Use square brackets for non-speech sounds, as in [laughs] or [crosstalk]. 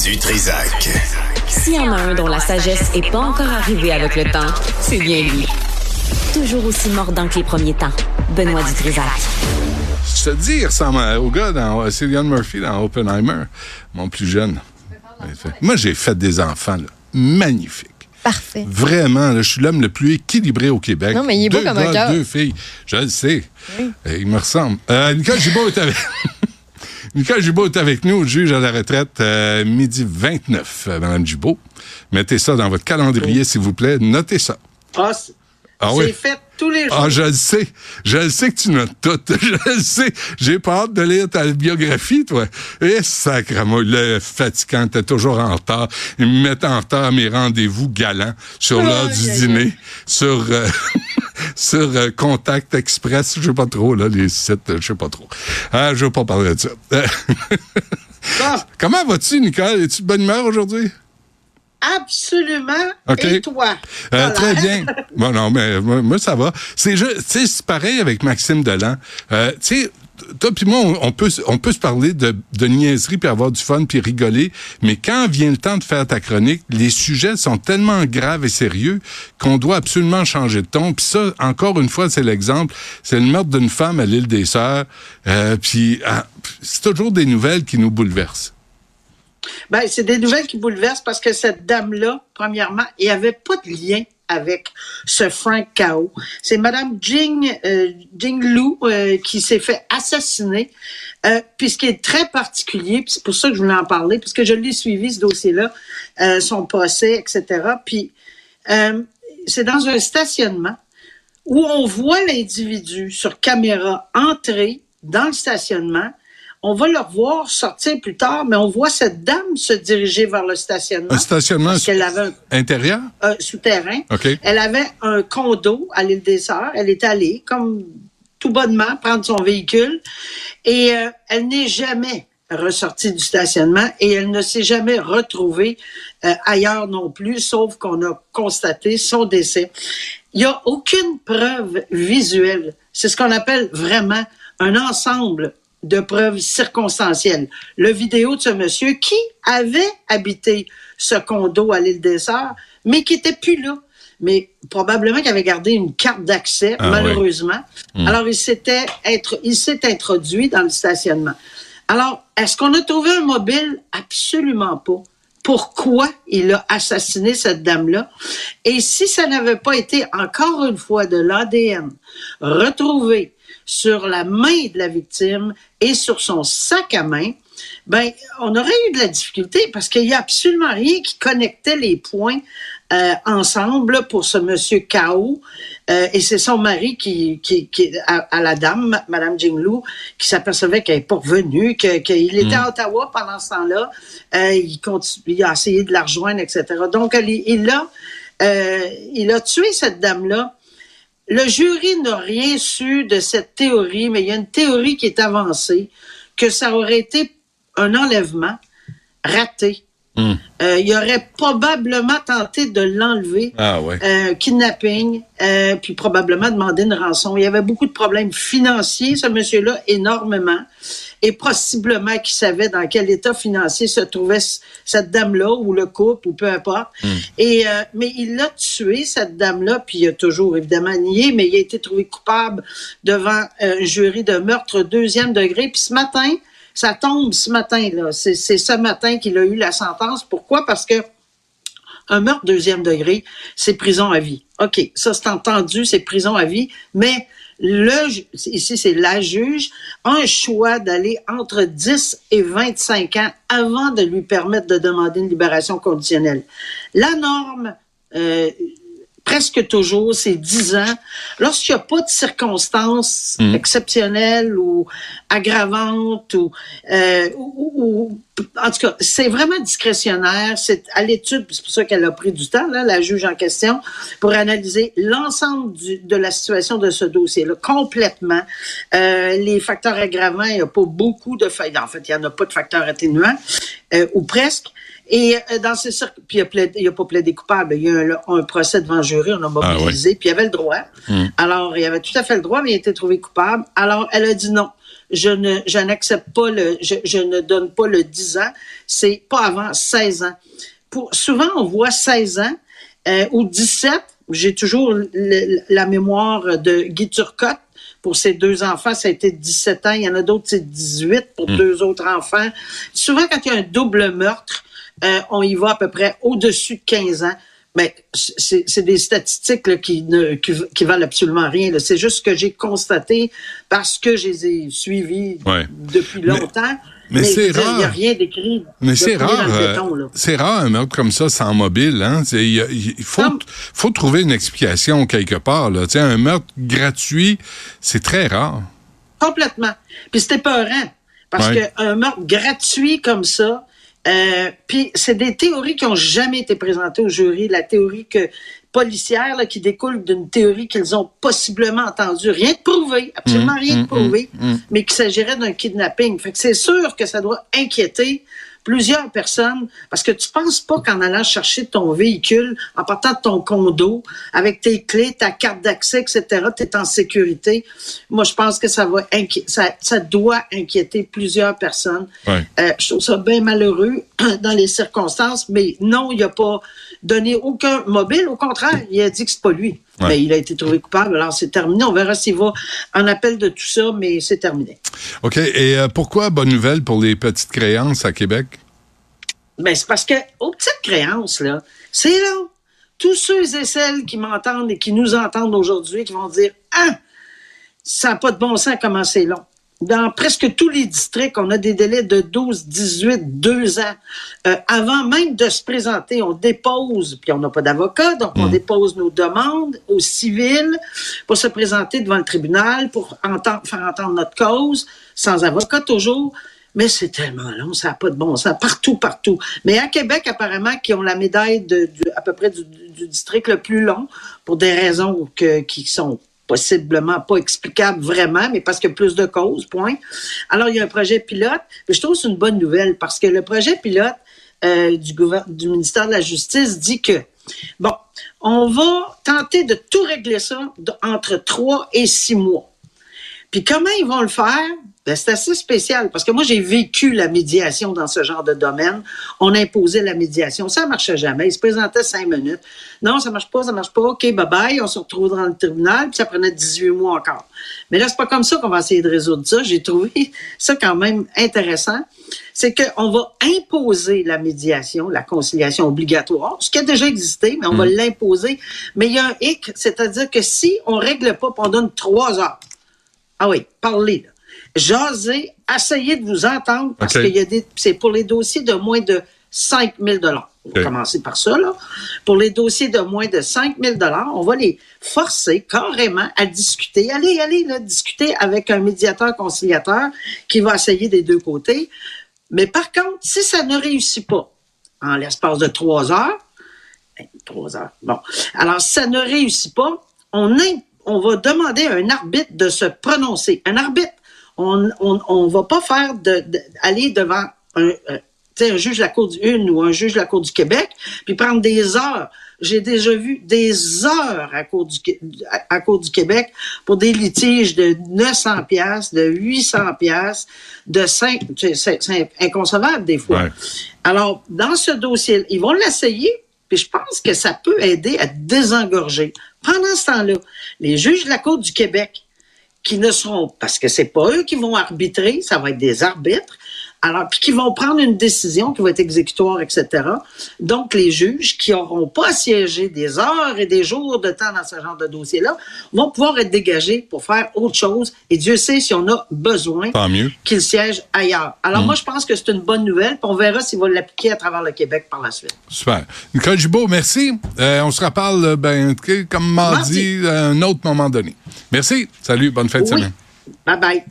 Du Trisac. S'il y en a un dont la sagesse est pas encore arrivée avec le temps, c'est bien lui. Toujours aussi mordant que les premiers temps. Benoît Dutrisac. Je te dis, il ressemble à- au gars dans Cillian Murphy dans Oppenheimer, mon plus jeune. Moi, j'ai fait des enfants là, magnifiques. Parfait. Vraiment, là, je suis l'homme le plus équilibré au Québec. Non, mais il est beau deux comme un gars, cœur. Deux filles. Je le sais. Euh, Il me ressemble. Euh, Nicole Gibault est avec... [laughs] Nicole Gibault est avec nous, juge à la retraite, euh, midi 29, euh, Madame Gibault. Mettez ça dans votre calendrier, s'il vous plaît. Notez ça. Ah, c'est Ah c'est oui? fait tous les jours. Ah, je le sais. Je le sais que tu notes tout. [laughs] Je le sais. J'ai pas hâte de lire ta biographie, toi. Et sacrément, le fatigant, t'es toujours en retard. Ils me mettent en retard mes rendez-vous galants sur l'heure du dîner, sur, euh, [laughs] sur euh, Contact Express, je sais pas trop, là, les sites, euh, je sais pas trop. Ah, je veux pas parler de ça. [laughs] [laughs] Comment vas-tu, Nicole? Es-tu de bonne humeur aujourd'hui? absolument. Et toi? Euh, Voilà. très bien. [laughs] Bon, non, mais moi, ça va. C'est pareil avec Maxime Delan. Euh, tu sais, toi puis moi, on, peut, on peut se parler de, de niaiserie puis avoir du fun puis rigoler, mais quand vient le temps de faire ta chronique, les sujets sont tellement graves et sérieux qu'on doit absolument changer de ton. Puis ça, encore une fois, c'est l'exemple. C'est le meurtre d'une femme à l'île des Sœurs. Euh, puis ah, c'est toujours des nouvelles qui nous bouleversent. Ben, c'est des nouvelles qui bouleversent parce que cette dame-là, premièrement, il n'y avait pas de lien avec ce Frank Kao. C'est Madame Jing, euh, Jing Lu euh, qui s'est fait assassiner. Euh, puis ce qui est très particulier, c'est pour ça que je voulais en parler, parce que je l'ai suivi, ce dossier-là, euh, son procès, etc. Puis c'est dans un stationnement où on voit l'individu sur caméra entrer dans le stationnement. On va le revoir sortir plus tard, mais on voit cette dame se diriger vers le stationnement. Un stationnement Parce qu'elle avait un intérieur? euh, souterrain. OK. Elle avait un condo à l'île des Sœurs. Elle est allée, comme tout bonnement, prendre son véhicule. Et euh, elle n'est jamais ressortie du stationnement et elle ne s'est jamais retrouvée euh, ailleurs non plus, sauf qu'on a constaté son décès. Il n'y a aucune preuve visuelle. C'est ce qu'on appelle vraiment un ensemble de preuves circonstancielles. Le vidéo de ce monsieur qui avait habité ce condo à l'île des Sœurs, mais qui était plus là. Mais probablement qu'il avait gardé une carte d'accès, Ah, malheureusement. Alors, il s'était être, il s'est introduit dans le stationnement. Alors, est-ce qu'on a trouvé un mobile? Absolument pas. Pourquoi il a assassiné cette dame-là? Et si ça n'avait pas été encore une fois de l'ADN retrouvé sur la main de la victime et sur son sac à main, ben, on aurait eu de la difficulté parce qu'il y a absolument rien qui connectait les points euh, ensemble pour ce monsieur Kao. Euh, et c'est son mari qui, qui, qui à, à la dame, Madame Jinglu, qui s'apercevait qu'elle n'est pas revenue, que- qu'il était à Ottawa pendant ce temps-là. Euh, il, continue, il a essayé de la rejoindre, etc. Donc, elle- il, a, euh, il a tué cette dame-là. Le jury n'a rien su de cette théorie, mais il y a une théorie qui est avancée, que ça aurait été un enlèvement raté. Hmm. Euh, il aurait probablement tenté de l'enlever, Ah ouais. euh, kidnapping, euh, puis probablement demander une rançon. Il y avait beaucoup de problèmes financiers, ce monsieur-là, énormément, et possiblement qu'il savait dans quel état financier se trouvait cette dame-là, ou le couple, ou peu importe. Et euh, mais il l'a tué cette dame-là, puis il a toujours évidemment nié, mais il a été trouvé coupable devant euh, un jury de meurtre deuxième degré. Puis ce matin, ça tombe ce matin là. C'est c'est ce matin qu'il a eu la sentence. Pourquoi? Parce que un meurtre deuxième degré, c'est prison à vie. OK, ça c'est entendu, c'est prison à vie, mais le, ici c'est la juge, un choix d'aller entre 10 et 25 ans avant de lui permettre de demander une libération conditionnelle. La norme, euh, presque toujours, c'est 10 ans. Lorsqu'il n'y a pas de circonstances Mhm. exceptionnelles ou aggravantes ou, euh, ou- ou- en tout cas, c'est vraiment discrétionnaire. C'est à l'étude, c'est pour ça qu'elle a pris du temps, là, la juge en question, pour analyser l'ensemble de la situation de ce dossier-là complètement. Euh, les facteurs aggravants, il n'y a pas beaucoup de. En fait, il n'y en a pas de facteurs atténuants, euh, ou presque. Et euh, dans ces circ- puis il a, plaidé- il a pas plaidé coupable. Il y a un, un procès devant jury, on a Ah, mobilisé, puis il avait le droit. Alors, il avait tout à fait le droit, mais il a été trouvé coupable. Alors, elle a dit non. je ne, je n'accepte pas le, je, je, ne donne pas le 10 ans. C'est pas avant 16 ans. Pour, souvent, on voit 16 ans euh, ou 17. J'ai toujours la mémoire de Guy Turcotte. Pour ses deux enfants, ça a été 17 ans. Il y en a d'autres, c'est 18 pour hmm. deux autres enfants. Souvent, quand il y a un double meurtre, euh, on y va à peu près au-dessus de 15 ans. Mais c'est des statistiques qui ne qui, valent absolument rien. C'est juste ce que j'ai constaté parce que je les ai suivis depuis longtemps. Mais, c'est rare. Il n'y a rien d'écrit. Mais c'est rare. Euh, c'est rare un meurtre comme ça sans mobile. Hein? Il, faut, faut trouver une explication quelque part. Là. un meurtre gratuit, c'est très rare. Complètement. Puis c'était peurant. Parce qu'un meurtre gratuit comme ça, euh, puis c'est des théories qui ont jamais été présentées au jury. La théorie que policière là, qui découle d'une théorie qu'ils ont possiblement entendue, rien de prouvé, absolument mmh, rien de mmh, prouvé, mmh, mais qu'il s'agirait d'un kidnapping. Fait que c'est sûr que ça doit inquiéter plusieurs personnes, parce que tu penses pas qu'en allant chercher ton véhicule, en partant de ton condo, avec tes clés, ta carte d'accès, etc., tu es en sécurité. Moi, je pense que ça va ça, ça doit inquiéter plusieurs personnes. Euh, je trouve ça bien malheureux [clears throat] dans les circonstances, mais non, il n'a pas donné aucun mobile. Au contraire, il a dit que c'est pas lui. Mais il a été trouvé coupable, alors c'est terminé. On verra s'il va en appel de tout ça, mais c'est terminé. OK. Et euh, pourquoi bonne nouvelle pour les petites créances à Québec? Ben, c'est parce que aux petites créances, là, c'est là. Tous ceux et celles qui m'entendent et qui nous entendent aujourd'hui, qui vont dire Ah, ça n'a pas de bon sens comment c'est long dans presque tous les districts, on a des délais de 12, 18, 2 ans. Euh, avant même de se présenter, on dépose, puis on n'a pas d'avocat, donc on mm. dépose nos demandes au civil pour se présenter devant le tribunal, pour entendre, faire entendre notre cause, sans avocat toujours. Mais c'est tellement long, ça n'a pas de bon sens, partout, partout. Mais à Québec, apparemment, qui ont la médaille de, à peu près du, du, district le plus long, pour des raisons que, qui sont possiblement pas explicable vraiment, mais parce qu'il y a plus de causes, point. Alors, il y a un projet pilote. Mais je trouve que c'est une bonne nouvelle parce que le projet pilote euh, du, du ministère de la Justice dit que, bon, on va tenter de tout régler ça entre trois et six mois. Puis comment ils vont le faire? Ben, c'est assez spécial parce que moi, j'ai vécu la médiation dans ce genre de domaine. On imposait la médiation. Ça marchait jamais. Ils se présentaient cinq minutes. Non, ça marche pas, ça marche pas. OK, bye bye. On se retrouve dans le tribunal. Puis ça prenait 18 mois encore. Mais là, c'est pas comme ça qu'on va essayer de résoudre ça. J'ai trouvé [laughs] ça quand même intéressant. C'est qu'on va imposer la médiation, la conciliation obligatoire, ce qui a déjà existé, mais on va hmm. l'imposer. Mais il y a un hic, c'est-à-dire que si on règle pas, on donne trois heures. Ah oui, parlez, là jaser, essayer de vous entendre parce qu'il y a des, c'est pour les dossiers de moins de 5 000 On va commencer par ça, là. Pour les dossiers de moins de 5 000 on va les forcer carrément à discuter. Allez, allez, là, discuter avec un médiateur conciliateur qui va essayer des deux côtés. Mais par contre, si ça ne réussit pas en l'espace de trois heures, ben, trois heures, bon. Alors, si ça ne réussit pas, on, on va demander à un arbitre de se prononcer. Un arbitre on on, on va pas faire de, aller devant un, euh, un juge de la Cour du Une ou un juge de la Cour du Québec, puis prendre des heures. J'ai déjà vu des heures à Cour du, à, Cour du Québec pour des litiges de 900 pièces, de 800 pièces, de 5, c'est inconcevable des fois. Alors, dans ce dossier, ils vont l'essayer, puis je pense que ça peut aider à désengorger. Pendant ce temps-là, les juges de la Cour du Québec qui ne seront, parce que c'est pas eux qui vont arbitrer, ça va être des arbitres, alors, puis qui vont prendre une décision qui va être exécutoire, etc. Donc, les juges qui n'auront pas siégé des heures et des jours de temps dans ce genre de dossier-là vont pouvoir être dégagés pour faire autre chose. Et Dieu sait si on a besoin qu'ils siègent ailleurs. Alors, mm. moi, je pense que c'est une bonne nouvelle. Puis on verra s'ils vont l'appliquer à travers le Québec par la suite. Super. Nicole Gibault, merci. Euh, on se reparle, euh, ben, comme mardi, à un autre moment donné. Merci. Salut. Bonne fin de semaine. Bye bye.